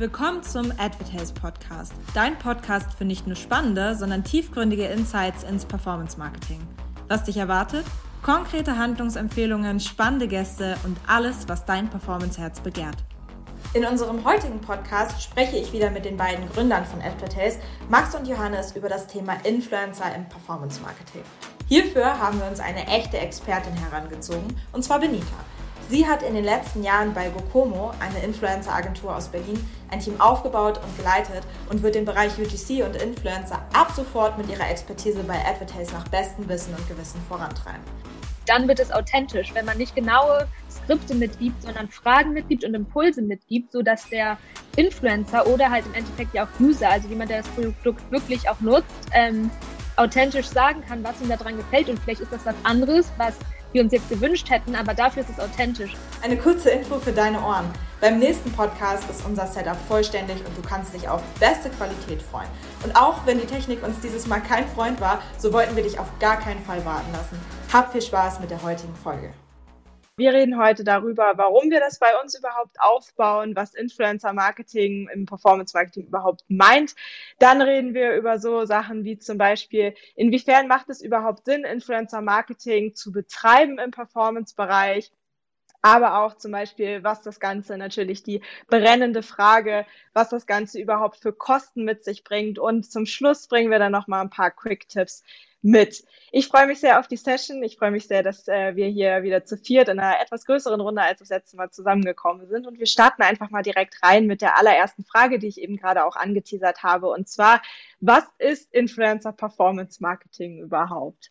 Willkommen zum Advertise Podcast, dein Podcast für nicht nur spannende, sondern tiefgründige Insights ins Performance Marketing. Was dich erwartet? Konkrete Handlungsempfehlungen, spannende Gäste und alles, was dein Performance-Herz begehrt. In unserem heutigen Podcast spreche ich wieder mit den beiden Gründern von Advertise, Max und Johannes, über das Thema Influencer im Performance Marketing. Hierfür haben wir uns eine echte Expertin herangezogen, und zwar Benita. Sie hat in den letzten Jahren bei Gokomo, eine Influencer-Agentur aus Berlin, ein Team aufgebaut und geleitet und wird den Bereich UGC und Influencer ab sofort mit ihrer Expertise bei Advertise nach bestem Wissen und Gewissen vorantreiben. Dann wird es authentisch, wenn man nicht genaue Skripte mitgibt, sondern Fragen mitgibt und Impulse mitgibt, sodass der Influencer oder halt im Endeffekt ja auch User, also jemand, der das Produkt wirklich auch nutzt, ähm, authentisch sagen kann, was ihm daran gefällt und vielleicht ist das was anderes, was wir uns jetzt gewünscht hätten, aber dafür ist es authentisch. Eine kurze Info für deine Ohren. Beim nächsten Podcast ist unser Setup vollständig und du kannst dich auf beste Qualität freuen. Und auch wenn die Technik uns dieses Mal kein Freund war, so wollten wir dich auf gar keinen Fall warten lassen. Hab viel Spaß mit der heutigen Folge. Wir reden heute darüber, warum wir das bei uns überhaupt aufbauen, was Influencer Marketing im Performance Marketing überhaupt meint. Dann reden wir über so Sachen wie zum Beispiel, inwiefern macht es überhaupt Sinn, Influencer Marketing zu betreiben im Performance Bereich aber auch zum Beispiel, was das Ganze natürlich die brennende Frage, was das Ganze überhaupt für Kosten mit sich bringt. Und zum Schluss bringen wir dann noch mal ein paar Quick-Tipps mit. Ich freue mich sehr auf die Session. Ich freue mich sehr, dass äh, wir hier wieder zu viert in einer etwas größeren Runde als das letzte Mal zusammengekommen sind. Und wir starten einfach mal direkt rein mit der allerersten Frage, die ich eben gerade auch angeteasert habe. Und zwar, was ist Influencer Performance Marketing überhaupt?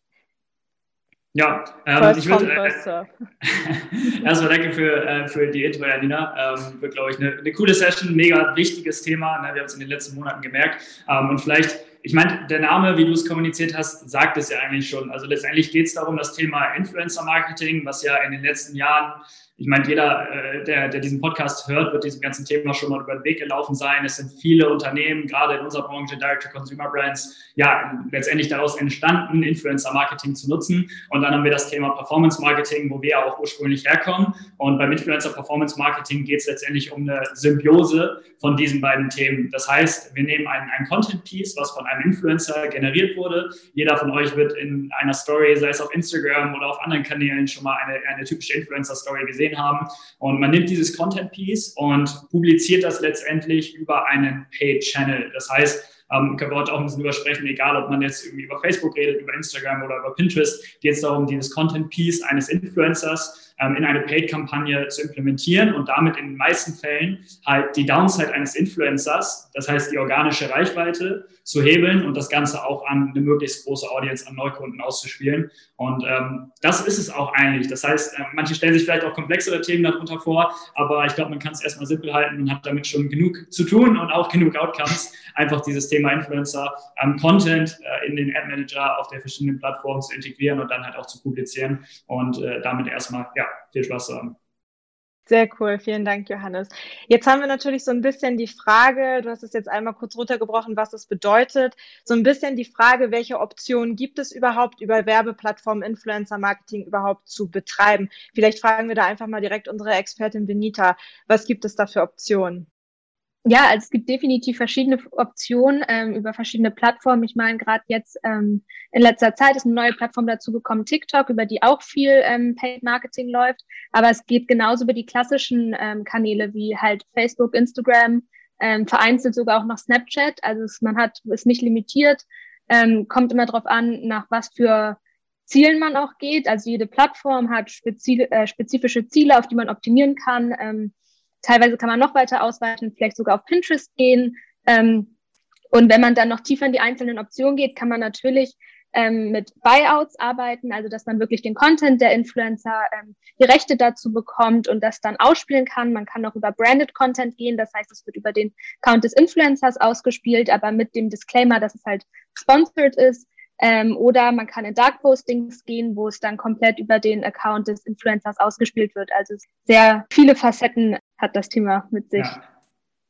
Ja, ähm, ich würde äh, erstmal danke für, äh, für die Intro, Janina. Ähm, wird, glaube ich, eine, eine, coole Session, mega wichtiges Thema. Ne? Wir haben es in den letzten Monaten gemerkt. Ähm, und vielleicht, ich meine, der Name, wie du es kommuniziert hast, sagt es ja eigentlich schon. Also letztendlich geht es darum, das Thema Influencer-Marketing, was ja in den letzten Jahren ich meine, jeder, äh, der, der diesen Podcast hört, wird diesem ganzen Thema schon mal über den Weg gelaufen sein. Es sind viele Unternehmen, gerade in unserer Branche, Direct-to-Consumer-Brands, ja, letztendlich daraus entstanden, Influencer-Marketing zu nutzen. Und dann haben wir das Thema Performance-Marketing, wo wir auch ursprünglich herkommen. Und beim Influencer-Performance-Marketing geht es letztendlich um eine Symbiose von diesen beiden Themen. Das heißt, wir nehmen ein, ein Content-Piece, was von einem Influencer generiert wurde. Jeder von euch wird in einer Story, sei es auf Instagram oder auf anderen Kanälen, schon mal eine, eine typische Influencer-Story gesehen gesehen haben. Und man nimmt dieses Content Piece und publiziert das letztendlich über einen Paid Channel. Das heißt, ähm, können wir heute auch ein bisschen drüber sprechen, egal ob man jetzt irgendwie über Facebook redet, über Instagram oder über Pinterest, geht es darum, dieses Content Piece eines Influencers ähm, in eine Paid-Kampagne zu implementieren und damit in den meisten Fällen halt die Downside eines Influencers, das heißt die organische Reichweite, zu hebeln und das Ganze auch an eine möglichst große Audience, an Neukunden auszuspielen. Und ähm, das ist es auch eigentlich. Das heißt, äh, manche stellen sich vielleicht auch komplexere Themen darunter vor, aber ich glaube, man kann es erstmal simpel halten und hat damit schon genug zu tun und auch genug Outcomes, einfach dieses Thema Influencer, ähm, Content äh, in den Ad Manager auf der verschiedenen Plattformen zu integrieren und dann halt auch zu publizieren und äh, damit erstmal ja, viel Spaß zu haben. Sehr cool, vielen Dank, Johannes. Jetzt haben wir natürlich so ein bisschen die Frage, du hast es jetzt einmal kurz runtergebrochen, was das bedeutet, so ein bisschen die Frage, welche Optionen gibt es überhaupt über Werbeplattformen Influencer Marketing überhaupt zu betreiben? Vielleicht fragen wir da einfach mal direkt unsere Expertin Benita, was gibt es da für Optionen? Ja, also es gibt definitiv verschiedene Optionen ähm, über verschiedene Plattformen. Ich meine, gerade jetzt ähm, in letzter Zeit ist eine neue Plattform dazu gekommen, TikTok, über die auch viel ähm, Paid Marketing läuft. Aber es geht genauso über die klassischen ähm, Kanäle wie halt Facebook, Instagram, ähm, vereinzelt sogar auch noch Snapchat. Also es, man hat ist nicht limitiert, ähm, kommt immer darauf an, nach was für Zielen man auch geht. Also jede Plattform hat spezi äh, spezifische Ziele, auf die man optimieren kann. Ähm, Teilweise kann man noch weiter ausweiten, vielleicht sogar auf Pinterest gehen. Ähm, und wenn man dann noch tiefer in die einzelnen Optionen geht, kann man natürlich ähm, mit Buyouts arbeiten, also dass man wirklich den Content der Influencer, ähm, die Rechte dazu bekommt und das dann ausspielen kann. Man kann auch über Branded Content gehen, das heißt, es wird über den Account des Influencers ausgespielt, aber mit dem Disclaimer, dass es halt sponsored ist. Ähm, oder man kann in Dark Postings gehen, wo es dann komplett über den Account des Influencers ausgespielt wird. Also sehr viele Facetten hat das Thema mit sich. Ja.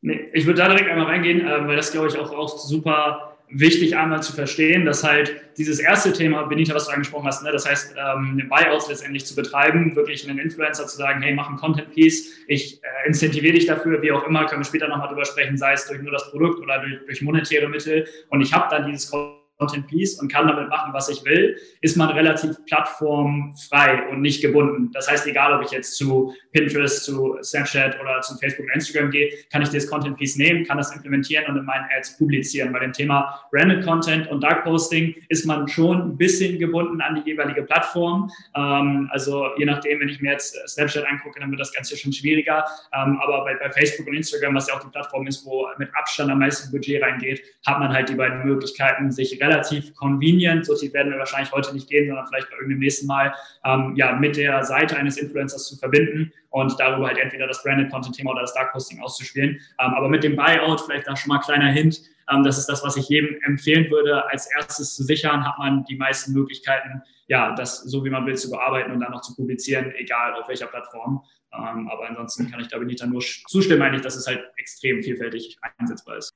Nee, ich würde da direkt einmal reingehen, äh, weil das, glaube ich, auch, auch super wichtig einmal zu verstehen, dass halt dieses erste Thema, Benita, was du angesprochen hast, ne, das heißt, ähm, Buyouts letztendlich zu betreiben, wirklich einen Influencer zu sagen, hey, mach ein Content-Piece, ich äh, incentiviere dich dafür, wie auch immer, können wir später nochmal drüber sprechen, sei es durch nur das Produkt oder durch, durch monetäre Mittel und ich habe dann dieses Content Content Piece und kann damit machen, was ich will, ist man relativ plattformfrei und nicht gebunden. Das heißt, egal ob ich jetzt zu Pinterest, zu Snapchat oder zu Facebook und Instagram gehe, kann ich das Content Piece nehmen, kann das implementieren und in meinen Ads publizieren. Bei dem Thema Branded Content und Dark Posting ist man schon ein bisschen gebunden an die jeweilige Plattform. Ähm, also je nachdem, wenn ich mir jetzt Snapchat angucke, dann wird das Ganze schon schwieriger. Ähm, aber bei, bei Facebook und Instagram, was ja auch die Plattform ist, wo mit Abstand am meisten Budget reingeht, hat man halt die beiden Möglichkeiten, sich relativ relativ convenient, so tief werden wir wahrscheinlich heute nicht gehen, sondern vielleicht bei irgendeinem nächsten Mal, ähm, ja, mit der Seite eines Influencers zu verbinden und darüber halt entweder das Branded Content Thema oder das Dark Posting auszuspielen. Ähm, aber mit dem Buyout, vielleicht da schon mal kleiner Hint, ähm, das ist das, was ich jedem empfehlen würde, als erstes zu sichern, hat man die meisten Möglichkeiten, ja, das so wie man will zu bearbeiten und dann noch zu publizieren, egal auf welcher Plattform. Ähm, aber ansonsten kann ich da Benita nur zustimmen, eigentlich, dass es halt extrem vielfältig einsetzbar ist.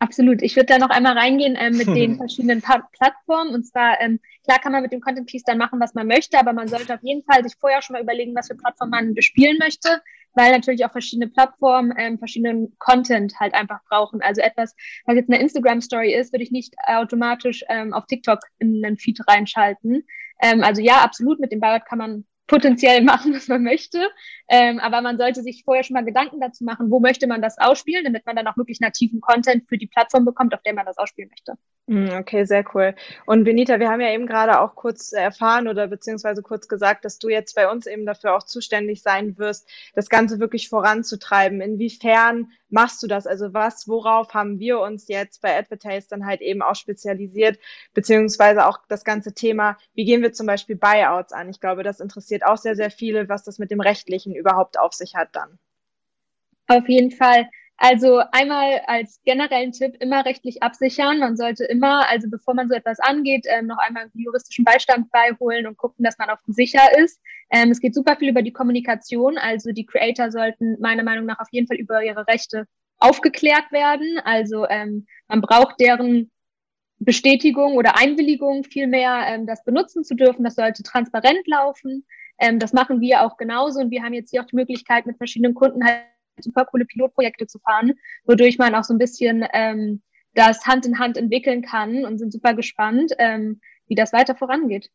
Absolut. Ich würde da noch einmal reingehen ähm, mit den verschiedenen pa Plattformen. Und zwar, ähm, klar kann man mit dem Content Piece dann machen, was man möchte, aber man sollte auf jeden Fall sich vorher schon mal überlegen, was für Plattformen man bespielen möchte, weil natürlich auch verschiedene Plattformen ähm, verschiedenen Content halt einfach brauchen. Also etwas, was jetzt eine Instagram Story ist, würde ich nicht automatisch ähm, auf TikTok in einen Feed reinschalten. Ähm, also ja, absolut, mit dem Buyout kann man potenziell machen, was man möchte. Ähm, aber man sollte sich vorher schon mal Gedanken dazu machen, wo möchte man das ausspielen, damit man dann auch wirklich nativen Content für die Plattform bekommt, auf der man das ausspielen möchte. Hm, okay, sehr cool. Und Benita, wir haben ja eben gerade auch kurz erfahren oder beziehungsweise kurz gesagt, dass du jetzt bei uns eben dafür auch zuständig sein wirst, das Ganze wirklich voranzutreiben. Inwiefern machst du das? Also was, worauf haben wir uns jetzt bei Advertise dann halt eben auch spezialisiert, beziehungsweise auch das ganze Thema, wie gehen wir zum Beispiel Buyouts an? Ich glaube, das interessiert auch sehr, sehr viele, was das mit dem Rechtlichen überhaupt auf sich hat dann. Auf jeden Fall. Also einmal als generellen Tipp immer rechtlich absichern. Man sollte immer, also bevor man so etwas angeht, ähm, noch einmal juristischen Beistand beiholen und gucken, dass man auf sicher ist. Ähm, es geht super viel über die Kommunikation. Also die Creator sollten meiner Meinung nach auf jeden Fall über ihre Rechte aufgeklärt werden. Also ähm, man braucht deren Bestätigung oder Einwilligung vielmehr, ähm, das benutzen zu dürfen. Das sollte transparent laufen. Ähm, das machen wir auch genauso und wir haben jetzt hier auch die Möglichkeit, mit verschiedenen Kunden halt super coole Pilotprojekte zu fahren, wodurch man auch so ein bisschen ähm, das Hand in Hand entwickeln kann und sind super gespannt, ähm, wie das weiter vorangeht.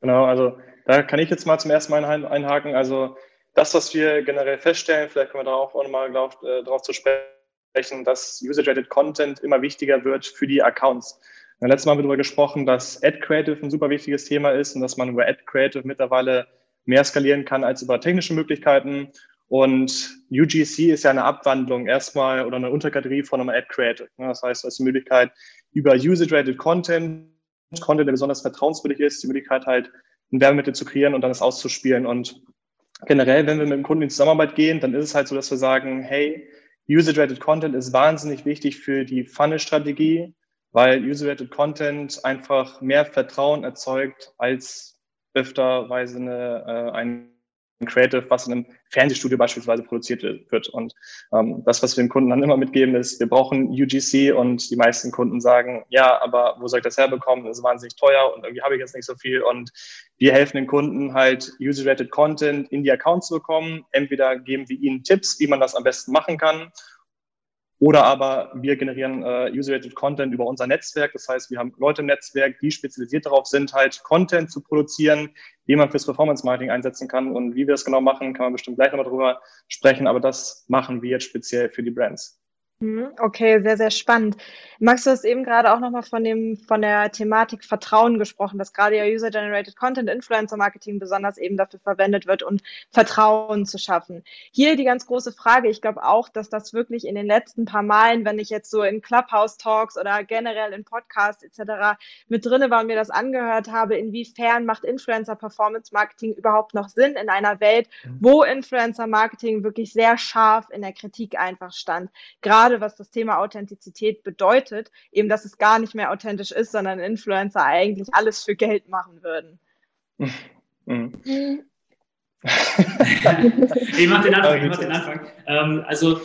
Genau, also da kann ich jetzt mal zum ersten Mal einhaken. Also das, was wir generell feststellen, vielleicht können wir darauf auch nochmal äh, drauf zu sprechen, dass User-Generated Content immer wichtiger wird für die Accounts. Letztes Mal haben wir darüber gesprochen, dass Ad Creative ein super wichtiges Thema ist und dass man über Ad Creative mittlerweile mehr skalieren kann als über technische Möglichkeiten. Und UGC ist ja eine Abwandlung erstmal oder eine Unterkategorie von einem Ad Creative. Das heißt, es ist die Möglichkeit, über User-Generated Content, Content, der besonders vertrauenswürdig ist, die Möglichkeit halt, ein Werbemittel zu kreieren und dann das auszuspielen. Und generell, wenn wir mit dem Kunden in Zusammenarbeit gehen, dann ist es halt so, dass wir sagen, hey, User-Generated Content ist wahnsinnig wichtig für die Funnel-Strategie, weil User-Rated Content einfach mehr Vertrauen erzeugt als öfterweise eine, äh, ein Creative, was in einem Fernsehstudio beispielsweise produziert wird. Und ähm, das, was wir den Kunden dann immer mitgeben, ist, wir brauchen UGC und die meisten Kunden sagen, ja, aber wo soll ich das herbekommen? Das ist wahnsinnig teuer und irgendwie habe ich jetzt nicht so viel. Und wir helfen den Kunden halt, User-Rated Content in die Accounts zu bekommen. Entweder geben wir ihnen Tipps, wie man das am besten machen kann oder aber wir generieren äh, User-Rated Content über unser Netzwerk. Das heißt, wir haben Leute im Netzwerk, die spezialisiert darauf sind, halt Content zu produzieren, den man fürs Performance-Marketing einsetzen kann. Und wie wir das genau machen, kann man bestimmt gleich nochmal drüber sprechen. Aber das machen wir jetzt speziell für die Brands. Mhm, okay, sehr, sehr spannend. Max, du hast eben gerade auch nochmal von dem, von der Thematik Vertrauen gesprochen, dass gerade ja User-Generated Content, Influencer Marketing besonders eben dafür verwendet wird und Vertrauen zu schaffen. Hier die ganz große Frage. Ich glaube auch, dass das wirklich in den letzten paar Malen, wenn ich jetzt so in Clubhouse Talks oder generell in Podcasts etc. mit drinne war und mir das angehört habe, inwiefern macht Influencer Performance Marketing überhaupt noch Sinn in einer Welt, mhm. wo Influencer Marketing wirklich sehr scharf in der Kritik einfach stand. Gerade gerade was das Thema Authentizität bedeutet, eben, dass es gar nicht mehr authentisch ist, sondern Influencer eigentlich alles für Geld machen würden. Mhm. ich mache den Anfang. Ich mach den Anfang. Ähm, also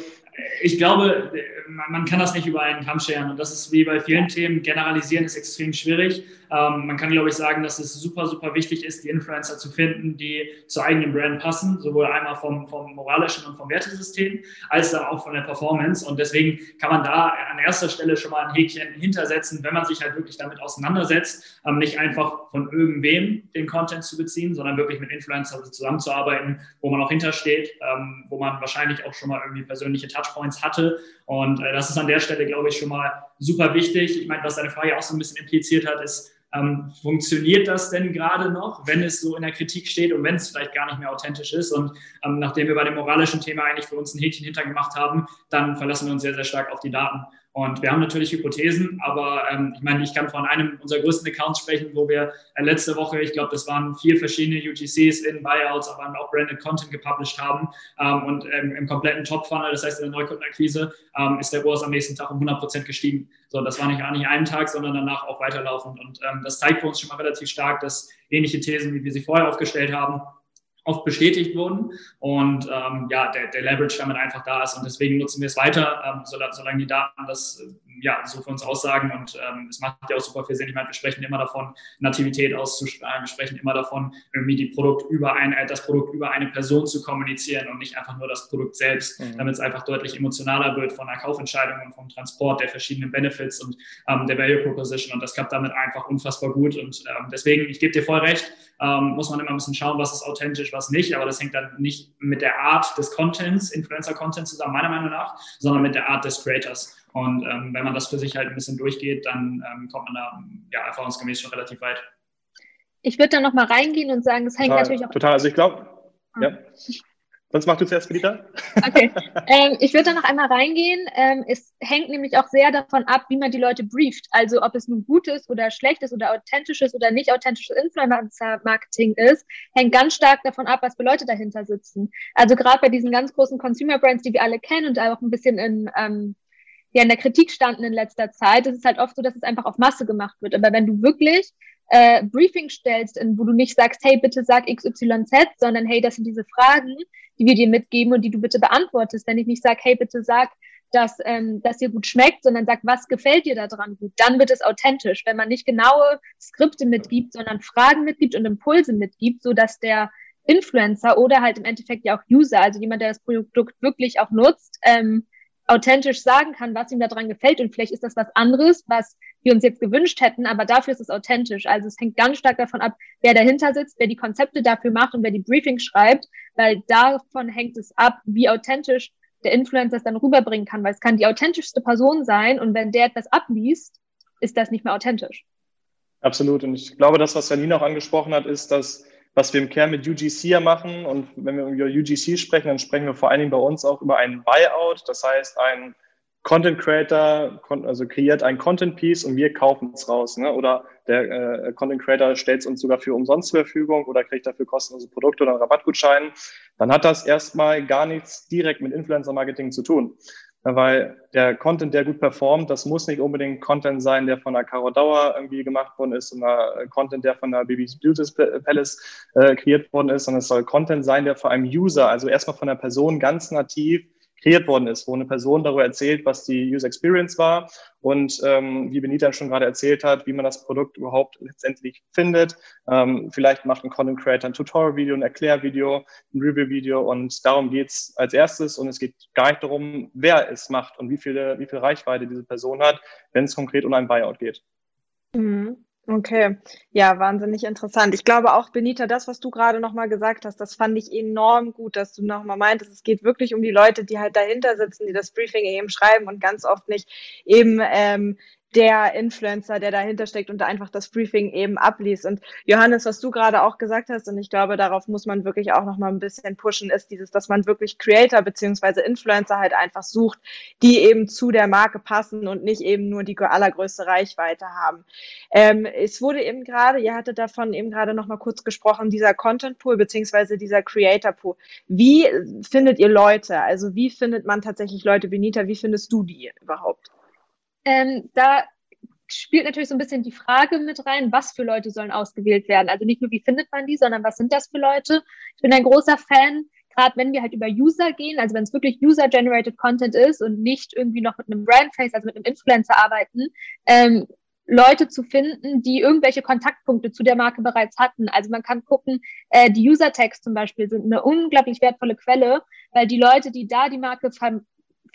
ich glaube, man kann das nicht über einen Kamm scheren und das ist wie bei vielen Themen, generalisieren ist extrem schwierig. Ähm, man kann, glaube ich, sagen, dass es super, super wichtig ist, die Influencer zu finden, die zur eigenen Brand passen, sowohl einmal vom, vom moralischen und vom Wertesystem, als dann auch von der Performance. Und deswegen kann man da an erster Stelle schon mal ein Häkchen hintersetzen, wenn man sich halt wirklich damit auseinandersetzt, ähm, nicht einfach von irgendwem den Content zu beziehen, sondern wirklich mit Influencern zusammenzuarbeiten, wo man auch hintersteht, ähm, wo man wahrscheinlich auch schon mal irgendwie persönliche Touchpoints hatte. Und äh, das ist an der Stelle, glaube ich, schon mal super wichtig. Ich meine, was deine Frage auch so ein bisschen impliziert hat, ist, ähm, funktioniert das denn gerade noch, wenn es so in der Kritik steht und wenn es vielleicht gar nicht mehr authentisch ist? Und ähm, nachdem wir bei dem moralischen Thema eigentlich für uns ein Häkchen hintergemacht haben, dann verlassen wir uns sehr, sehr stark auf die Daten. Und wir haben natürlich Hypothesen, aber ähm, ich meine, ich kann von einem unserer größten Accounts sprechen, wo wir äh, letzte Woche, ich glaube, das waren vier verschiedene UGCs in Buyouts, aber auch Branded Content gepublished haben. Ähm, und ähm, im kompletten Top-Funnel, das heißt in der Neukundenakquise, ähm, ist der Kurs am nächsten Tag um 100 Prozent gestiegen. So, das war nicht an nicht einem Tag, sondern danach auch weiterlaufend. Und ähm, das zeigt für uns schon mal relativ stark, dass ähnliche Thesen, wie wir sie vorher aufgestellt haben, oft bestätigt wurden. Und ähm, ja, der, der Leverage damit einfach da ist. Und deswegen nutzen wir es weiter, ähm, solange die Daten das ja, so für uns aussagen und ähm, es macht ja auch super viel Sinn. Ich meine, wir sprechen immer davon, Nativität auszustrahlen, wir sprechen immer davon, irgendwie die Produkt über eine, äh, das Produkt über eine Person zu kommunizieren und nicht einfach nur das Produkt selbst, mhm. damit es einfach deutlich emotionaler wird von der Kaufentscheidung und vom Transport der verschiedenen Benefits und ähm, der Value Proposition und das klappt damit einfach unfassbar gut und ähm, deswegen, ich gebe dir voll recht, ähm, muss man immer ein bisschen schauen, was ist authentisch, was nicht, aber das hängt dann nicht mit der Art des Contents, Influencer-Content zusammen, meiner Meinung nach, sondern mit der Art des Creators. Und ähm, wenn man das für sich halt ein bisschen durchgeht, dann ähm, kommt man da ja erfahrungsgemäß schon relativ weit. Ich würde da nochmal reingehen und sagen, es hängt total, natürlich auch. Total, also ich glaube, ah. ja. Sonst mach du zuerst, Melita. Okay. ähm, ich würde da noch einmal reingehen. Ähm, es hängt nämlich auch sehr davon ab, wie man die Leute brieft. Also ob es nun gutes oder schlechtes oder authentisches oder nicht authentisches Influencer-Marketing ist, hängt ganz stark davon ab, was für Leute dahinter sitzen. Also gerade bei diesen ganz großen Consumer-Brands, die wir alle kennen und auch ein bisschen in ähm, ja in der Kritik standen in letzter Zeit, ist halt oft so, dass es einfach auf Masse gemacht wird. Aber wenn du wirklich äh, Briefing stellst, in, wo du nicht sagst, hey, bitte sag XYZ, sondern hey, das sind diese Fragen, die wir dir mitgeben und die du bitte beantwortest. Wenn ich nicht sage, hey, bitte sag, dass ähm, das dir gut schmeckt, sondern sag, was gefällt dir daran gut, dann wird es authentisch. Wenn man nicht genaue Skripte mitgibt, sondern Fragen mitgibt und Impulse mitgibt, so dass der Influencer oder halt im Endeffekt ja auch User, also jemand, der das Produkt wirklich auch nutzt, ähm, authentisch sagen kann, was ihm daran gefällt. Und vielleicht ist das was anderes, was wir uns jetzt gewünscht hätten, aber dafür ist es authentisch. Also es hängt ganz stark davon ab, wer dahinter sitzt, wer die Konzepte dafür macht und wer die Briefings schreibt, weil davon hängt es ab, wie authentisch der Influencer es dann rüberbringen kann, weil es kann die authentischste Person sein und wenn der etwas abliest, ist das nicht mehr authentisch. Absolut. Und ich glaube, das, was Janine auch angesprochen hat, ist, dass was wir im Kern mit UGC ja machen. Und wenn wir über UGC sprechen, dann sprechen wir vor allen Dingen bei uns auch über einen Buyout. Das heißt, ein Content Creator also kreiert ein Content Piece und wir kaufen es raus. Ne? Oder der äh, Content Creator stellt es uns sogar für umsonst zur Verfügung oder kriegt dafür kostenlose Produkte oder einen Rabattgutschein. Dann hat das erstmal gar nichts direkt mit Influencer Marketing zu tun weil der Content, der gut performt, das muss nicht unbedingt Content sein, der von der Caro Dauer irgendwie gemacht worden ist, oder Content, der von der Baby's Beauty Palace äh, kreiert worden ist, sondern es soll Content sein, der vor einem User, also erstmal von der Person ganz nativ kreiert worden ist, wo eine Person darüber erzählt, was die User Experience war und ähm, wie Benita schon gerade erzählt hat, wie man das Produkt überhaupt letztendlich findet. Ähm, vielleicht macht ein Content Creator ein Tutorial-Video, ein Erklärvideo, ein Review-Video und darum geht's als erstes und es geht gar nicht darum, wer es macht und wie, viele, wie viel Reichweite diese Person hat, wenn es konkret um ein Buyout geht. Mhm. Okay, ja, wahnsinnig interessant. Ich glaube auch, Benita, das, was du gerade nochmal gesagt hast, das fand ich enorm gut, dass du nochmal meintest, es geht wirklich um die Leute, die halt dahinter sitzen, die das Briefing eben schreiben und ganz oft nicht eben ähm, der Influencer, der dahinter steckt und da einfach das Briefing eben abliest. Und Johannes, was du gerade auch gesagt hast, und ich glaube, darauf muss man wirklich auch noch mal ein bisschen pushen, ist dieses, dass man wirklich Creator beziehungsweise Influencer halt einfach sucht, die eben zu der Marke passen und nicht eben nur die allergrößte Reichweite haben. Ähm, es wurde eben gerade, ihr hattet davon eben gerade noch mal kurz gesprochen, dieser Content Pool beziehungsweise dieser Creator Pool. Wie findet ihr Leute? Also wie findet man tatsächlich Leute, Benita? Wie findest du die überhaupt? Ähm, da spielt natürlich so ein bisschen die Frage mit rein, was für Leute sollen ausgewählt werden. Also nicht nur, wie findet man die, sondern was sind das für Leute? Ich bin ein großer Fan, gerade wenn wir halt über User gehen, also wenn es wirklich User-Generated Content ist und nicht irgendwie noch mit einem Brandface, also mit einem Influencer arbeiten, ähm, Leute zu finden, die irgendwelche Kontaktpunkte zu der Marke bereits hatten. Also man kann gucken, äh, die User-Tags zum Beispiel sind eine unglaublich wertvolle Quelle, weil die Leute, die da die Marke ver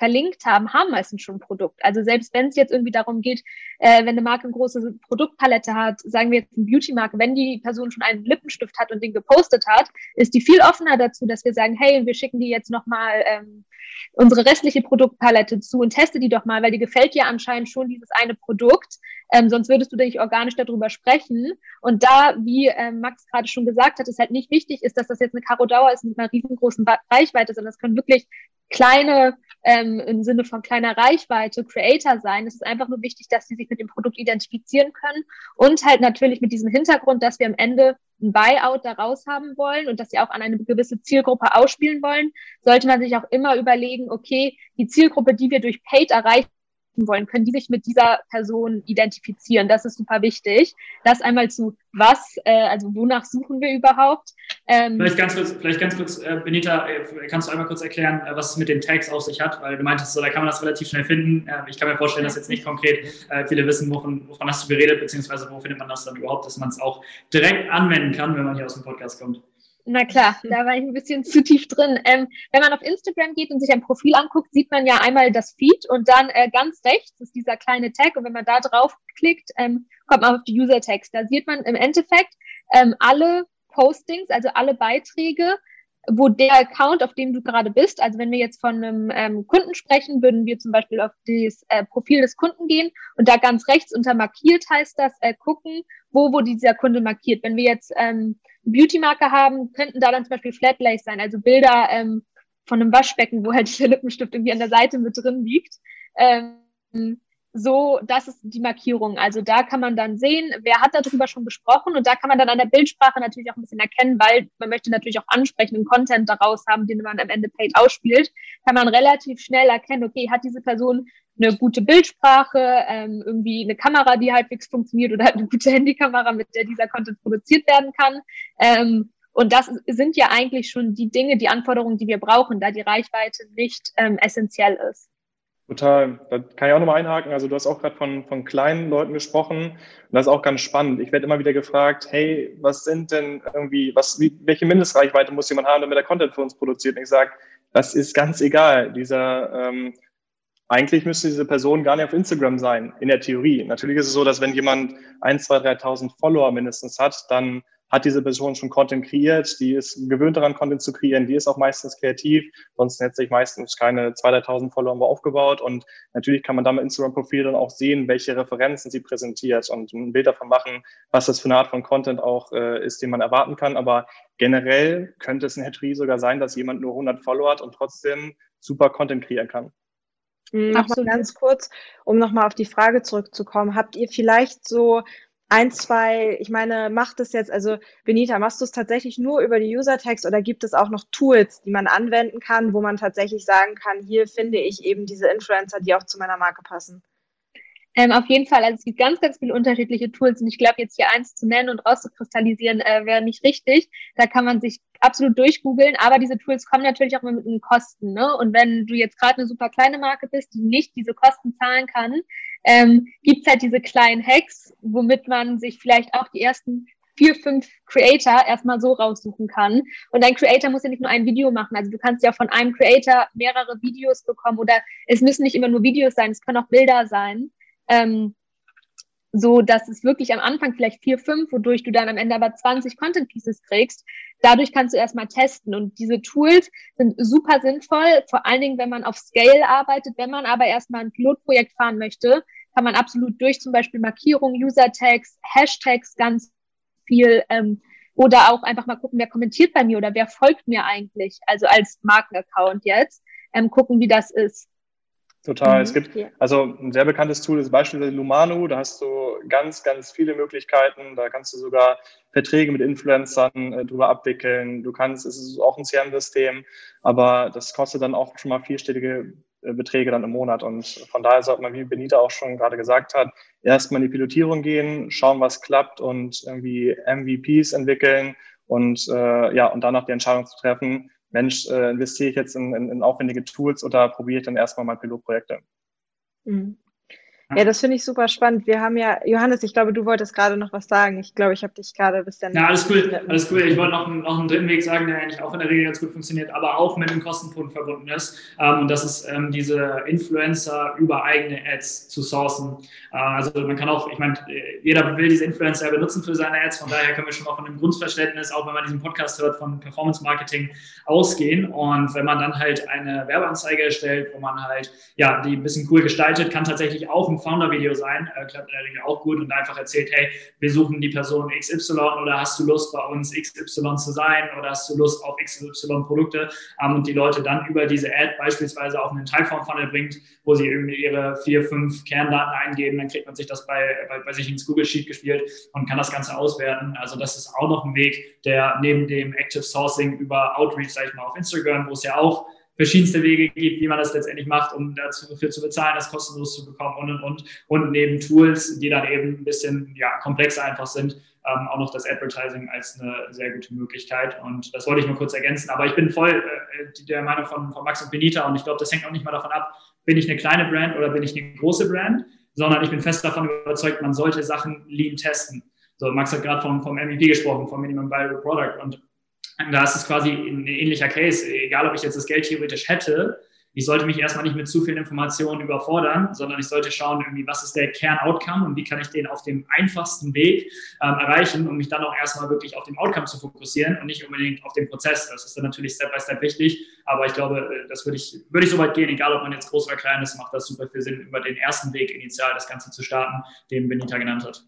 verlinkt haben, haben meistens schon ein Produkt. Also selbst wenn es jetzt irgendwie darum geht, äh, wenn eine Marke eine große Produktpalette hat, sagen wir jetzt eine Beauty-Marke, wenn die Person schon einen Lippenstift hat und den gepostet hat, ist die viel offener dazu, dass wir sagen, hey, wir schicken die jetzt nochmal ähm, unsere restliche Produktpalette zu und teste die doch mal, weil dir gefällt ja anscheinend schon dieses eine Produkt. Ähm, sonst würdest du nicht organisch darüber sprechen. Und da, wie ähm, Max gerade schon gesagt hat, ist halt nicht wichtig ist, dass das jetzt eine Karo Dauer ist mit einer riesengroßen Reichweite, sondern es können wirklich kleine, ähm, im Sinne von kleiner Reichweite, Creator sein. Es ist einfach nur wichtig, dass sie sich mit dem Produkt identifizieren können und halt natürlich mit diesem Hintergrund, dass wir am Ende ein Buyout daraus haben wollen und dass sie auch an eine gewisse Zielgruppe ausspielen wollen, sollte man sich auch immer überlegen, okay, die Zielgruppe, die wir durch Paid erreichen wollen, können die sich mit dieser Person identifizieren. Das ist super wichtig. Das einmal zu was, äh, also wonach suchen wir überhaupt? Ähm, vielleicht ganz kurz, vielleicht ganz kurz, äh, Benita, äh, kannst du einmal kurz erklären, äh, was es mit den Tags auf sich hat? Weil du meintest, so, da kann man das relativ schnell finden. Äh, ich kann mir vorstellen, dass jetzt nicht konkret äh, viele wissen, wovon, wovon hast du geredet, beziehungsweise wo findet man das dann überhaupt, dass man es auch direkt anwenden kann, wenn man hier aus dem Podcast kommt. Na klar, da war ich ein bisschen zu tief drin. Ähm, wenn man auf Instagram geht und sich ein Profil anguckt, sieht man ja einmal das Feed und dann äh, ganz rechts ist dieser kleine Tag und wenn man da drauf klickt, ähm, kommt man auf die User Tags. Da sieht man im Endeffekt ähm, alle Postings, also alle Beiträge, wo der Account, auf dem du gerade bist, also wenn wir jetzt von einem ähm, Kunden sprechen, würden wir zum Beispiel auf das äh, Profil des Kunden gehen und da ganz rechts unter markiert heißt das, äh, gucken, wo wurde dieser Kunde markiert. Wenn wir jetzt ähm, Beauty-Marke haben, könnten da dann zum Beispiel Flatlays sein, also Bilder ähm, von einem Waschbecken, wo halt dieser Lippenstift irgendwie an der Seite mit drin liegt. Ähm, so, das ist die Markierung. Also da kann man dann sehen, wer hat darüber schon gesprochen und da kann man dann an der Bildsprache natürlich auch ein bisschen erkennen, weil man möchte natürlich auch ansprechenden Content daraus haben, den man am Ende paid ausspielt, kann man relativ schnell erkennen, okay, hat diese Person eine gute Bildsprache, ähm, irgendwie eine Kamera, die halbwegs funktioniert oder halt eine gute Handykamera, mit der dieser Content produziert werden kann. Ähm, und das sind ja eigentlich schon die Dinge, die Anforderungen, die wir brauchen, da die Reichweite nicht ähm, essentiell ist. Total. Da kann ich auch nochmal einhaken. Also du hast auch gerade von, von kleinen Leuten gesprochen. Und das ist auch ganz spannend. Ich werde immer wieder gefragt, hey, was sind denn irgendwie, was, wie, welche Mindestreichweite muss jemand haben, damit er Content für uns produziert? Und ich sage, das ist ganz egal. Dieser, ähm, eigentlich müsste diese Person gar nicht auf Instagram sein, in der Theorie. Natürlich ist es so, dass wenn jemand 1, 2, 3.000 Follower mindestens hat, dann hat diese Person schon Content kreiert, die ist gewöhnt daran, Content zu kreieren, die ist auch meistens kreativ, sonst hätte sich meistens keine 2.000, 3.000 Follower aufgebaut und natürlich kann man da mit Instagram-Profil dann auch sehen, welche Referenzen sie präsentiert und ein Bild davon machen, was das für eine Art von Content auch äh, ist, den man erwarten kann, aber generell könnte es in Heterie sogar sein, dass jemand nur 100 Follower hat und trotzdem super Content kreieren kann. Nochmal ganz kurz, um nochmal auf die Frage zurückzukommen. Habt ihr vielleicht so ein, zwei, ich meine, macht es jetzt, also Benita, machst du es tatsächlich nur über die User-Tags oder gibt es auch noch Tools, die man anwenden kann, wo man tatsächlich sagen kann, hier finde ich eben diese Influencer, die auch zu meiner Marke passen? Ähm, auf jeden Fall, also es gibt ganz, ganz viele unterschiedliche Tools und ich glaube, jetzt hier eins zu nennen und rauszukristallisieren äh, wäre nicht richtig. Da kann man sich absolut durchgoogeln, aber diese Tools kommen natürlich auch immer mit den Kosten. Ne? Und wenn du jetzt gerade eine super kleine Marke bist, die nicht diese Kosten zahlen kann, ähm, gibt halt diese kleinen Hacks, womit man sich vielleicht auch die ersten vier, fünf Creator erstmal so raussuchen kann. Und ein Creator muss ja nicht nur ein Video machen. Also du kannst ja von einem Creator mehrere Videos bekommen oder es müssen nicht immer nur Videos sein, es können auch Bilder sein ähm, so dass es wirklich am Anfang vielleicht vier, fünf, wodurch du dann am Ende aber 20 Content Pieces kriegst. Dadurch kannst du erstmal testen. Und diese Tools sind super sinnvoll, vor allen Dingen, wenn man auf Scale arbeitet. Wenn man aber erstmal ein Pilotprojekt fahren möchte, kann man absolut durch zum Beispiel Markierungen, User Tags, Hashtags ganz viel ähm, oder auch einfach mal gucken, wer kommentiert bei mir oder wer folgt mir eigentlich, also als Markenaccount jetzt, ähm, gucken, wie das ist. Total. Mhm. Es gibt also ein sehr bekanntes Tool ist beispielsweise Lumanu. Da hast du ganz, ganz viele Möglichkeiten. Da kannst du sogar Verträge mit Influencern äh, drüber abwickeln. Du kannst, es ist auch ein CRM-System, aber das kostet dann auch schon mal vierstellige äh, Beträge dann im Monat. Und von daher sollte man, wie Benita auch schon gerade gesagt hat, erstmal in die Pilotierung gehen, schauen, was klappt und irgendwie MVPs entwickeln und äh, ja, und danach die Entscheidung zu treffen, Mensch, äh, investiere ich jetzt in, in, in aufwendige Tools oder probiere ich dann erstmal mal Pilotprojekte? Mhm. Ja, das finde ich super spannend. Wir haben ja, Johannes, ich glaube, du wolltest gerade noch was sagen. Ich glaube, ich habe dich gerade ein bisschen. Ja, alles cool, alles cool. Ich wollte noch, noch einen dritten Weg sagen, der eigentlich auch in der Regel ganz gut funktioniert, aber auch mit einem Kostenpunkt verbunden ist. Ähm, und das ist ähm, diese Influencer über eigene Ads zu sourcen. Äh, also man kann auch, ich meine, jeder will diese Influencer benutzen für seine Ads. Von daher können wir schon mal von einem Grundverständnis, auch wenn man diesen Podcast hört, von Performance Marketing ausgehen. Und wenn man dann halt eine Werbeanzeige erstellt, wo man halt, ja, die ein bisschen cool gestaltet, kann tatsächlich auch ein Founder-Video sein, äh, klappt Regel auch gut und einfach erzählt, hey, wir suchen die Person XY oder hast du Lust bei uns XY zu sein oder hast du Lust auf XY Produkte ähm, und die Leute dann über diese Ad beispielsweise auf einen Typeform-Funnel bringt, wo sie irgendwie ihre vier, fünf Kerndaten eingeben, dann kriegt man sich das bei, bei, bei sich ins Google Sheet gespielt und kann das Ganze auswerten. Also das ist auch noch ein Weg, der neben dem Active Sourcing über Outreach, sag ich mal, auf Instagram, wo es ja auch verschiedenste Wege gibt, wie man das letztendlich macht, um dafür zu bezahlen, das kostenlos zu bekommen und und und. Und neben Tools, die dann eben ein bisschen ja, komplexer einfach sind, ähm, auch noch das Advertising als eine sehr gute Möglichkeit. Und das wollte ich nur kurz ergänzen. Aber ich bin voll äh, der Meinung von, von Max und Benita und ich glaube, das hängt auch nicht mal davon ab, bin ich eine kleine Brand oder bin ich eine große Brand, sondern ich bin fest davon überzeugt, man sollte Sachen lean testen. So, Max hat gerade vom, vom MVP gesprochen, vom Minimum Viable Product. Und da ist es quasi ein ähnlicher Case. Egal, ob ich jetzt das Geld theoretisch hätte, ich sollte mich erstmal nicht mit zu vielen Informationen überfordern, sondern ich sollte schauen, irgendwie, was ist der Kern-Outcome und wie kann ich den auf dem einfachsten Weg ähm, erreichen, um mich dann auch erstmal wirklich auf den Outcome zu fokussieren und nicht unbedingt auf den Prozess. Das ist dann natürlich Step by Step wichtig, aber ich glaube, äh, das würde ich, würde ich so weit gehen, egal ob man jetzt groß oder klein ist, macht das super viel Sinn, über den ersten Weg initial das Ganze zu starten, den Benita genannt hat.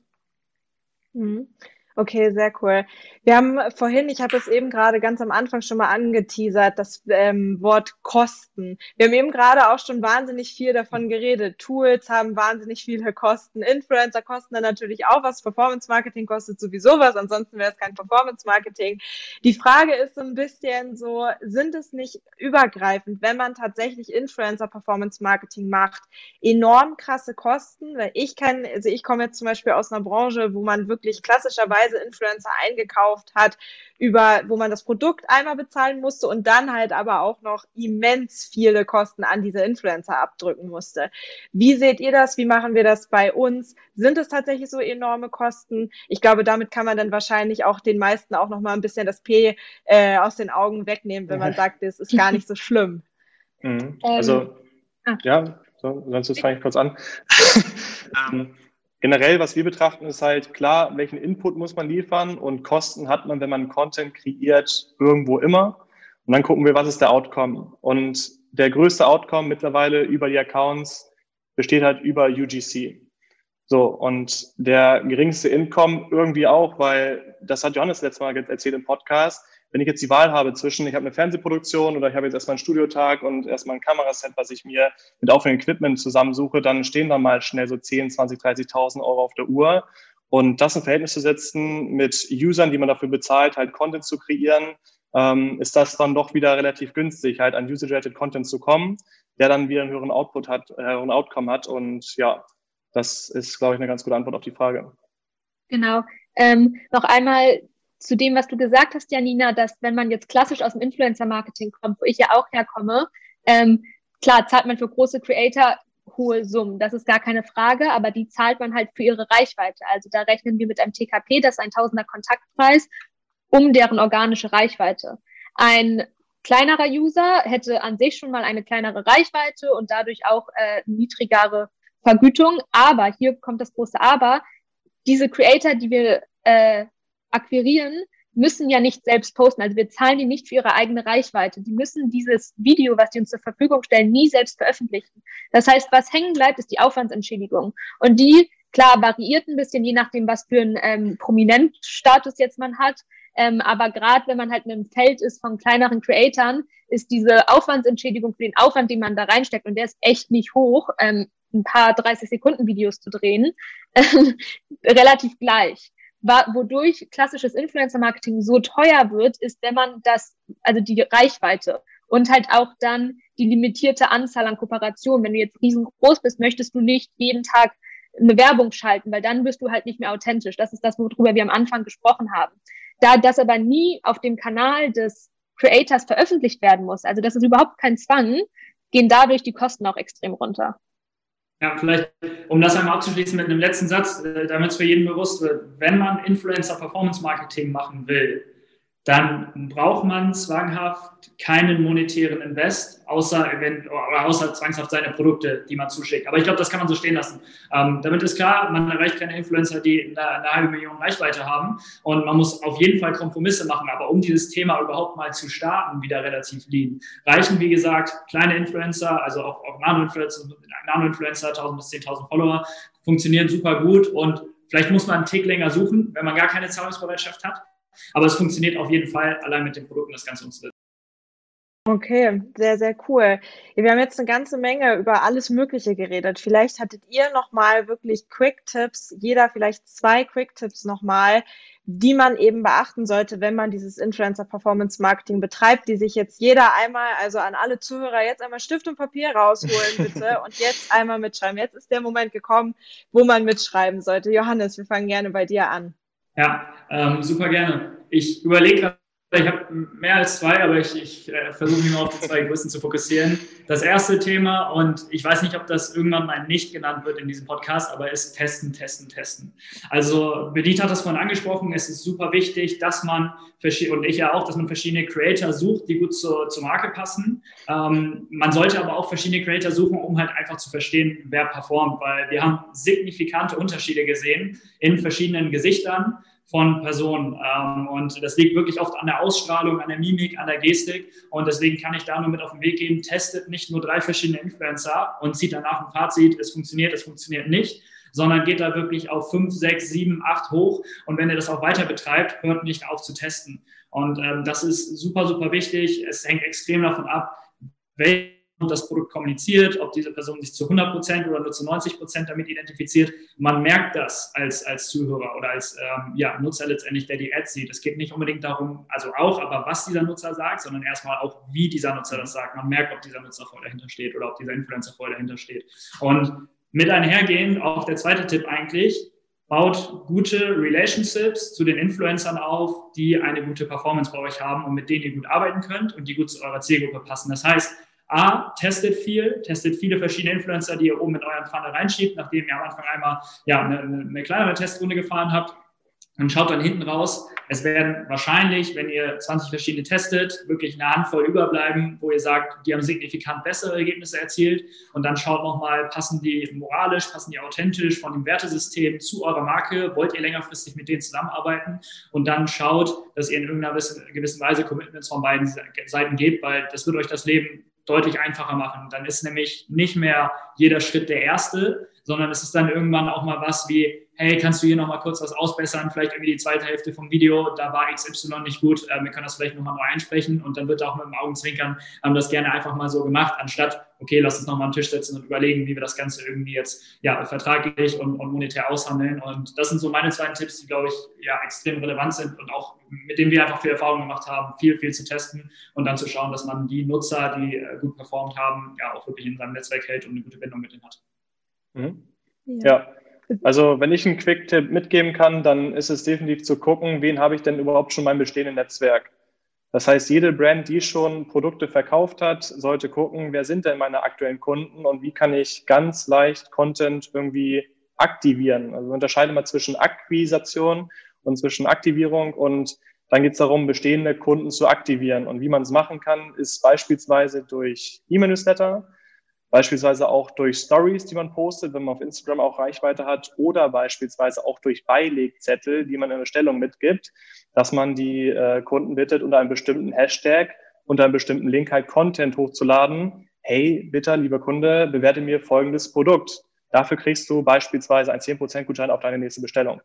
Mhm. Okay, sehr cool. Wir haben vorhin, ich habe es eben gerade ganz am Anfang schon mal angeteasert, das ähm, Wort Kosten. Wir haben eben gerade auch schon wahnsinnig viel davon geredet. Tools haben wahnsinnig viele Kosten. Influencer kosten dann natürlich auch was. Performance Marketing kostet sowieso was, ansonsten wäre es kein Performance Marketing. Die Frage ist so ein bisschen so, sind es nicht übergreifend, wenn man tatsächlich Influencer Performance Marketing macht, enorm krasse Kosten? Weil ich kann, also ich komme jetzt zum Beispiel aus einer Branche, wo man wirklich klassischerweise Influencer eingekauft hat, über, wo man das Produkt einmal bezahlen musste und dann halt aber auch noch immens viele Kosten an diese Influencer abdrücken musste. Wie seht ihr das? Wie machen wir das bei uns? Sind es tatsächlich so enorme Kosten? Ich glaube, damit kann man dann wahrscheinlich auch den meisten auch noch mal ein bisschen das P äh, aus den Augen wegnehmen, wenn man sagt, es ist gar nicht so schlimm. Mhm. Also, ähm, ja, so, sonst fange ich kurz an. ähm, generell, was wir betrachten, ist halt klar, welchen Input muss man liefern und Kosten hat man, wenn man Content kreiert, irgendwo immer. Und dann gucken wir, was ist der Outcome. Und der größte Outcome mittlerweile über die Accounts besteht halt über UGC. So, und der geringste Income irgendwie auch, weil das hat Johannes letztes Mal erzählt im Podcast, wenn ich jetzt die Wahl habe zwischen, ich habe eine Fernsehproduktion oder ich habe jetzt erstmal einen Studiotag und erstmal ein Kameraset, was ich mir mit aufwendigem Equipment zusammensuche, dann stehen da mal schnell so 10, 20, 30.000 Euro auf der Uhr. Und das in Verhältnis zu setzen mit Usern, die man dafür bezahlt, halt Content zu kreieren, ähm, ist das dann doch wieder relativ günstig, halt an User-Generated Content zu kommen, der dann wieder einen höheren Output hat, äh, höheren Outcome hat. Und ja, das ist, glaube ich, eine ganz gute Antwort auf die Frage. Genau. Ähm, noch einmal zu dem, was du gesagt hast, Janina, dass wenn man jetzt klassisch aus dem Influencer-Marketing kommt, wo ich ja auch herkomme, ähm, klar zahlt man für große Creator hohe Summen, das ist gar keine Frage, aber die zahlt man halt für ihre Reichweite. Also da rechnen wir mit einem TKP, das ist ein Tausender Kontaktpreis, um deren organische Reichweite. Ein kleinerer User hätte an sich schon mal eine kleinere Reichweite und dadurch auch äh, niedrigere Vergütung. Aber hier kommt das große Aber. Diese Creator, die wir äh, akquirieren, müssen ja nicht selbst posten. Also wir zahlen die nicht für ihre eigene Reichweite. Die müssen dieses Video, was die uns zur Verfügung stellen, nie selbst veröffentlichen. Das heißt, was hängen bleibt, ist die Aufwandsentschädigung. Und die, klar, variiert ein bisschen, je nachdem, was für einen ähm, Prominentstatus jetzt man hat. Ähm, aber gerade wenn man halt in einem Feld ist von kleineren Creatoren, ist diese Aufwandsentschädigung für den Aufwand, den man da reinsteckt, und der ist echt nicht hoch, ähm, ein paar 30 Sekunden Videos zu drehen, relativ gleich wodurch klassisches Influencer-Marketing so teuer wird, ist, wenn man das, also die Reichweite und halt auch dann die limitierte Anzahl an Kooperationen. Wenn du jetzt riesengroß bist, möchtest du nicht jeden Tag eine Werbung schalten, weil dann bist du halt nicht mehr authentisch. Das ist das, worüber wir am Anfang gesprochen haben. Da das aber nie auf dem Kanal des Creators veröffentlicht werden muss, also das ist überhaupt kein Zwang, gehen dadurch die Kosten auch extrem runter. Ja, vielleicht, um das einmal abzuschließen mit einem letzten Satz, äh, damit es für jeden bewusst wird, wenn man Influencer Performance Marketing machen will, dann braucht man zwanghaft keinen monetären Invest, außer, außer zwangshaft seine Produkte, die man zuschickt. Aber ich glaube, das kann man so stehen lassen. Ähm, damit ist klar, man erreicht keine Influencer, die eine, eine, halbe Million Reichweite haben und man muss auf jeden Fall Kompromisse machen. Aber um dieses Thema überhaupt mal zu starten, wieder relativ lean, reichen, wie gesagt, kleine Influencer, also auch, auch Nano-Influencer, Nano-Influencer, 1000 bis 10.000 Follower, funktionieren super gut und vielleicht muss man einen Tick länger suchen, wenn man gar keine Zahlungsbereitschaft hat. Aber es funktioniert auf jeden Fall, allein mit den Produkten das Ganze umzusetzen. Okay, sehr, sehr cool. Wir haben jetzt eine ganze Menge über alles Mögliche geredet. Vielleicht hattet ihr nochmal wirklich Quick-Tipps, jeder vielleicht zwei Quick-Tipps nochmal, die man eben beachten sollte, wenn man dieses Influencer-Performance-Marketing betreibt, die sich jetzt jeder einmal, also an alle Zuhörer, jetzt einmal Stift und Papier rausholen, bitte, und jetzt einmal mitschreiben. Jetzt ist der Moment gekommen, wo man mitschreiben sollte. Johannes, wir fangen gerne bei dir an. Ja, ähm, super gerne. Ich überlege ich habe mehr als zwei, aber ich, ich äh, versuche mich nur auf die zwei größten zu fokussieren. Das erste Thema, und ich weiß nicht, ob das irgendwann mal nicht genannt wird in diesem Podcast, aber ist testen, testen, testen. Also Bedient hat das vorhin angesprochen, es ist super wichtig, dass man, und ich ja auch, dass man verschiedene Creator sucht, die gut zur, zur Marke passen. Ähm, man sollte aber auch verschiedene Creator suchen, um halt einfach zu verstehen, wer performt, weil wir haben signifikante Unterschiede gesehen in verschiedenen Gesichtern von Personen. Ähm, und das liegt wirklich oft an der Ausstrahlung, an der Mimik, an der Gestik. Und deswegen kann ich da nur mit auf den Weg geben, testet nicht nur drei verschiedene Influencer und zieht danach ein Fazit, es funktioniert, es funktioniert nicht, sondern geht da wirklich auf fünf, sechs, sieben, acht hoch. Und wenn ihr das auch weiter betreibt, hört nicht auf zu testen. Und ähm, das ist super, super wichtig. Es hängt extrem davon ab, welche das Produkt kommuniziert, ob diese Person sich zu 100 Prozent oder nur zu 90 Prozent damit identifiziert. Man merkt das als, als Zuhörer oder als ähm, ja, Nutzer letztendlich, der die Ads sieht. Es geht nicht unbedingt darum, also auch, aber was dieser Nutzer sagt, sondern erstmal auch, wie dieser Nutzer das sagt. Man merkt, ob dieser Nutzer voll dahinter steht oder ob dieser Influencer voll dahinter steht. Und mit einhergehend auch der zweite Tipp eigentlich, baut gute Relationships zu den Influencern auf, die eine gute Performance bei euch haben und mit denen ihr gut arbeiten könnt und die gut zu eurer Zielgruppe passen. Das heißt, A, testet viel, testet viele verschiedene Influencer, die ihr oben mit euren Funnel reinschiebt, nachdem ihr am Anfang einmal ja, eine, eine kleinere Testrunde gefahren habt und schaut dann hinten raus. Es werden wahrscheinlich, wenn ihr 20 verschiedene testet, wirklich eine Handvoll überbleiben, wo ihr sagt, die haben signifikant bessere Ergebnisse erzielt. Und dann schaut nochmal, passen die moralisch, passen die authentisch von dem Wertesystem zu eurer Marke? Wollt ihr längerfristig mit denen zusammenarbeiten? Und dann schaut, dass ihr in irgendeiner gewissen Weise Commitments von beiden Seiten gebt, weil das wird euch das Leben deutlich einfacher machen. Dann ist nämlich nicht mehr jeder Schritt der erste, sondern es ist dann irgendwann auch mal was wie, hey, kannst du hier nochmal kurz was ausbessern, vielleicht irgendwie die zweite Hälfte vom Video, da war XY nicht gut, äh, wir können das vielleicht nochmal neu einsprechen und dann wird auch mit dem Augenzwinkern ähm, das gerne einfach mal so gemacht, anstatt, okay, lass uns nochmal an den Tisch setzen und überlegen, wie wir das Ganze irgendwie jetzt ja, vertraglich und, und monetär aushandeln. Und das sind so meine zwei Tipps, die, glaube ich, ja, extrem relevant sind und auch mit denen wir einfach viel Erfahrung gemacht haben, viel, viel zu testen und dann zu schauen, dass man die Nutzer, die äh, gut performt haben, ja auch wirklich in seinem Netzwerk hält und eine gute Bindung mit denen hat. Mhm. Ja. ja. Also wenn ich einen Quick-Tipp mitgeben kann, dann ist es definitiv zu gucken, wen habe ich denn überhaupt schon in meinem bestehenden Netzwerk. Das heißt, jede Brand, die schon Produkte verkauft hat, sollte gucken, wer sind denn meine aktuellen Kunden und wie kann ich ganz leicht Content irgendwie aktivieren. Also unterscheide mal zwischen Akquisation und zwischen Aktivierung und dann geht es darum, bestehende Kunden zu aktivieren. Und wie man es machen kann, ist beispielsweise durch E-Mail-Newsletter, Beispielsweise auch durch Stories, die man postet, wenn man auf Instagram auch Reichweite hat, oder beispielsweise auch durch Beilegzettel, die man in der Stellung mitgibt, dass man die äh, Kunden bittet, unter einem bestimmten Hashtag, unter einem bestimmten Link halt Content hochzuladen. Hey, bitte, lieber Kunde, bewerte mir folgendes Produkt. Dafür kriegst du beispielsweise einen 10% Gutschein auf deine nächste Bestellung.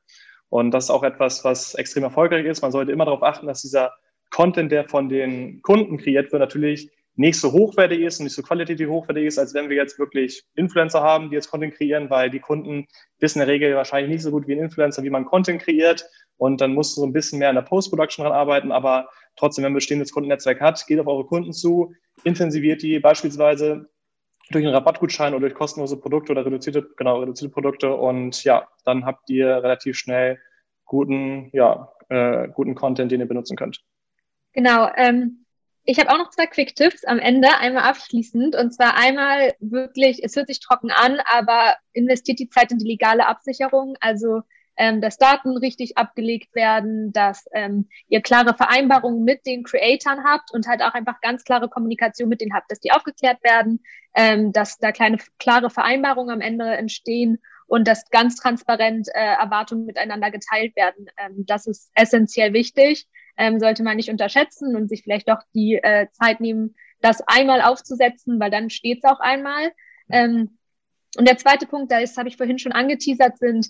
Und das ist auch etwas, was extrem erfolgreich ist. Man sollte immer darauf achten, dass dieser Content, der von den Kunden kreiert wird, natürlich nicht so hochwertig ist und nicht so qualitativ hochwertig ist, als wenn wir jetzt wirklich Influencer haben, die jetzt Content kreieren, weil die Kunden wissen in der Regel wahrscheinlich nicht so gut wie ein Influencer, wie man Content kreiert. Und dann musst du so ein bisschen mehr in der Post-Production dran arbeiten. Aber trotzdem, wenn man bestehendes Kundennetzwerk hat, geht auf eure Kunden zu, intensiviert die beispielsweise durch einen Rabattgutschein oder durch kostenlose Produkte oder reduzierte, genau, reduzierte Produkte. Und ja, dann habt ihr relativ schnell guten, ja, äh, guten Content, den ihr benutzen könnt. Genau. Ähm ich habe auch noch zwei Quick-Tipps am Ende, einmal abschließend. Und zwar einmal wirklich, es hört sich trocken an, aber investiert die Zeit in die legale Absicherung. Also ähm, dass Daten richtig abgelegt werden, dass ähm, ihr klare Vereinbarungen mit den Creatoren habt und halt auch einfach ganz klare Kommunikation mit denen habt, dass die aufgeklärt werden, ähm, dass da kleine klare Vereinbarungen am Ende entstehen und dass ganz transparent äh, Erwartungen miteinander geteilt werden. Ähm, das ist essentiell wichtig, ähm, sollte man nicht unterschätzen und sich vielleicht doch die äh, Zeit nehmen, das einmal aufzusetzen, weil dann steht es auch einmal. Ähm, und der zweite Punkt, da ist, habe ich vorhin schon angeteasert, sind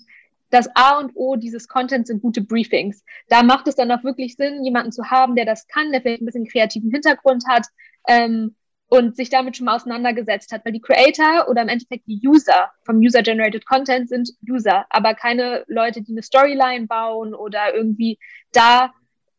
das A und O dieses Contents sind gute Briefings. Da macht es dann auch wirklich Sinn, jemanden zu haben, der das kann, der vielleicht ein bisschen kreativen Hintergrund hat ähm, und sich damit schon mal auseinandergesetzt hat. Weil die Creator oder im Endeffekt die User vom User-Generated Content sind User, aber keine Leute, die eine Storyline bauen oder irgendwie da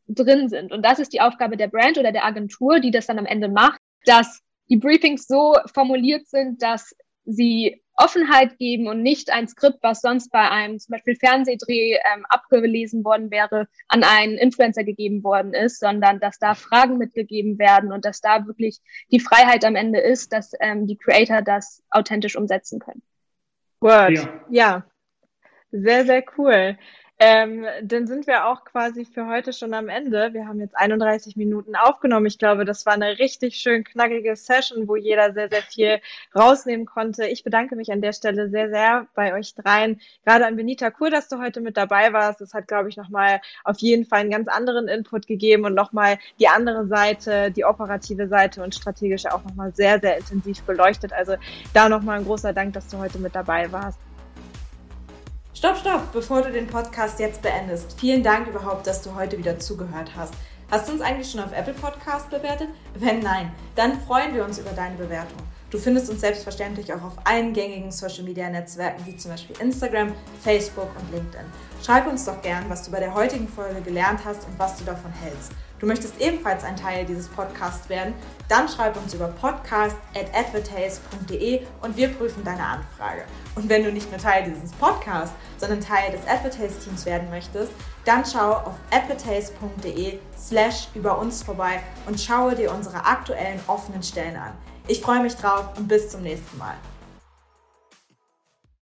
drin sind. Und das ist die Aufgabe der Brand oder der Agentur, die das dann am Ende macht, dass die Briefings so formuliert sind, dass sie Offenheit geben und nicht ein Skript, was sonst bei einem zum Beispiel Fernsehdreh ähm, abgelesen worden wäre, an einen Influencer gegeben worden ist, sondern dass da Fragen mitgegeben werden und dass da wirklich die Freiheit am Ende ist, dass ähm, die Creator das authentisch umsetzen können. Word. Ja. ja. Sehr, sehr cool. Ähm, dann sind wir auch quasi für heute schon am Ende. Wir haben jetzt 31 Minuten aufgenommen. Ich glaube, das war eine richtig schön knackige Session, wo jeder sehr, sehr viel rausnehmen konnte. Ich bedanke mich an der Stelle sehr, sehr bei euch dreien. Gerade an Benita, cool, dass du heute mit dabei warst. Das hat, glaube ich, nochmal auf jeden Fall einen ganz anderen Input gegeben und nochmal die andere Seite, die operative Seite und strategische auch nochmal sehr, sehr intensiv beleuchtet. Also da nochmal ein großer Dank, dass du heute mit dabei warst. Stopp, stopp, bevor du den Podcast jetzt beendest. Vielen Dank überhaupt, dass du heute wieder zugehört hast. Hast du uns eigentlich schon auf Apple Podcast bewertet? Wenn nein, dann freuen wir uns über deine Bewertung. Du findest uns selbstverständlich auch auf allen gängigen Social Media Netzwerken wie zum Beispiel Instagram, Facebook und LinkedIn. Schreib uns doch gern, was du bei der heutigen Folge gelernt hast und was du davon hältst. Du möchtest ebenfalls ein Teil dieses Podcasts werden? Dann schreib uns über podcast.advertase.de und wir prüfen deine Anfrage. Und wenn du nicht nur Teil dieses Podcasts, sondern Teil des Advertase-Teams werden möchtest, dann schau auf advertase.de slash über uns vorbei und schaue dir unsere aktuellen offenen Stellen an. Ich freue mich drauf und bis zum nächsten Mal.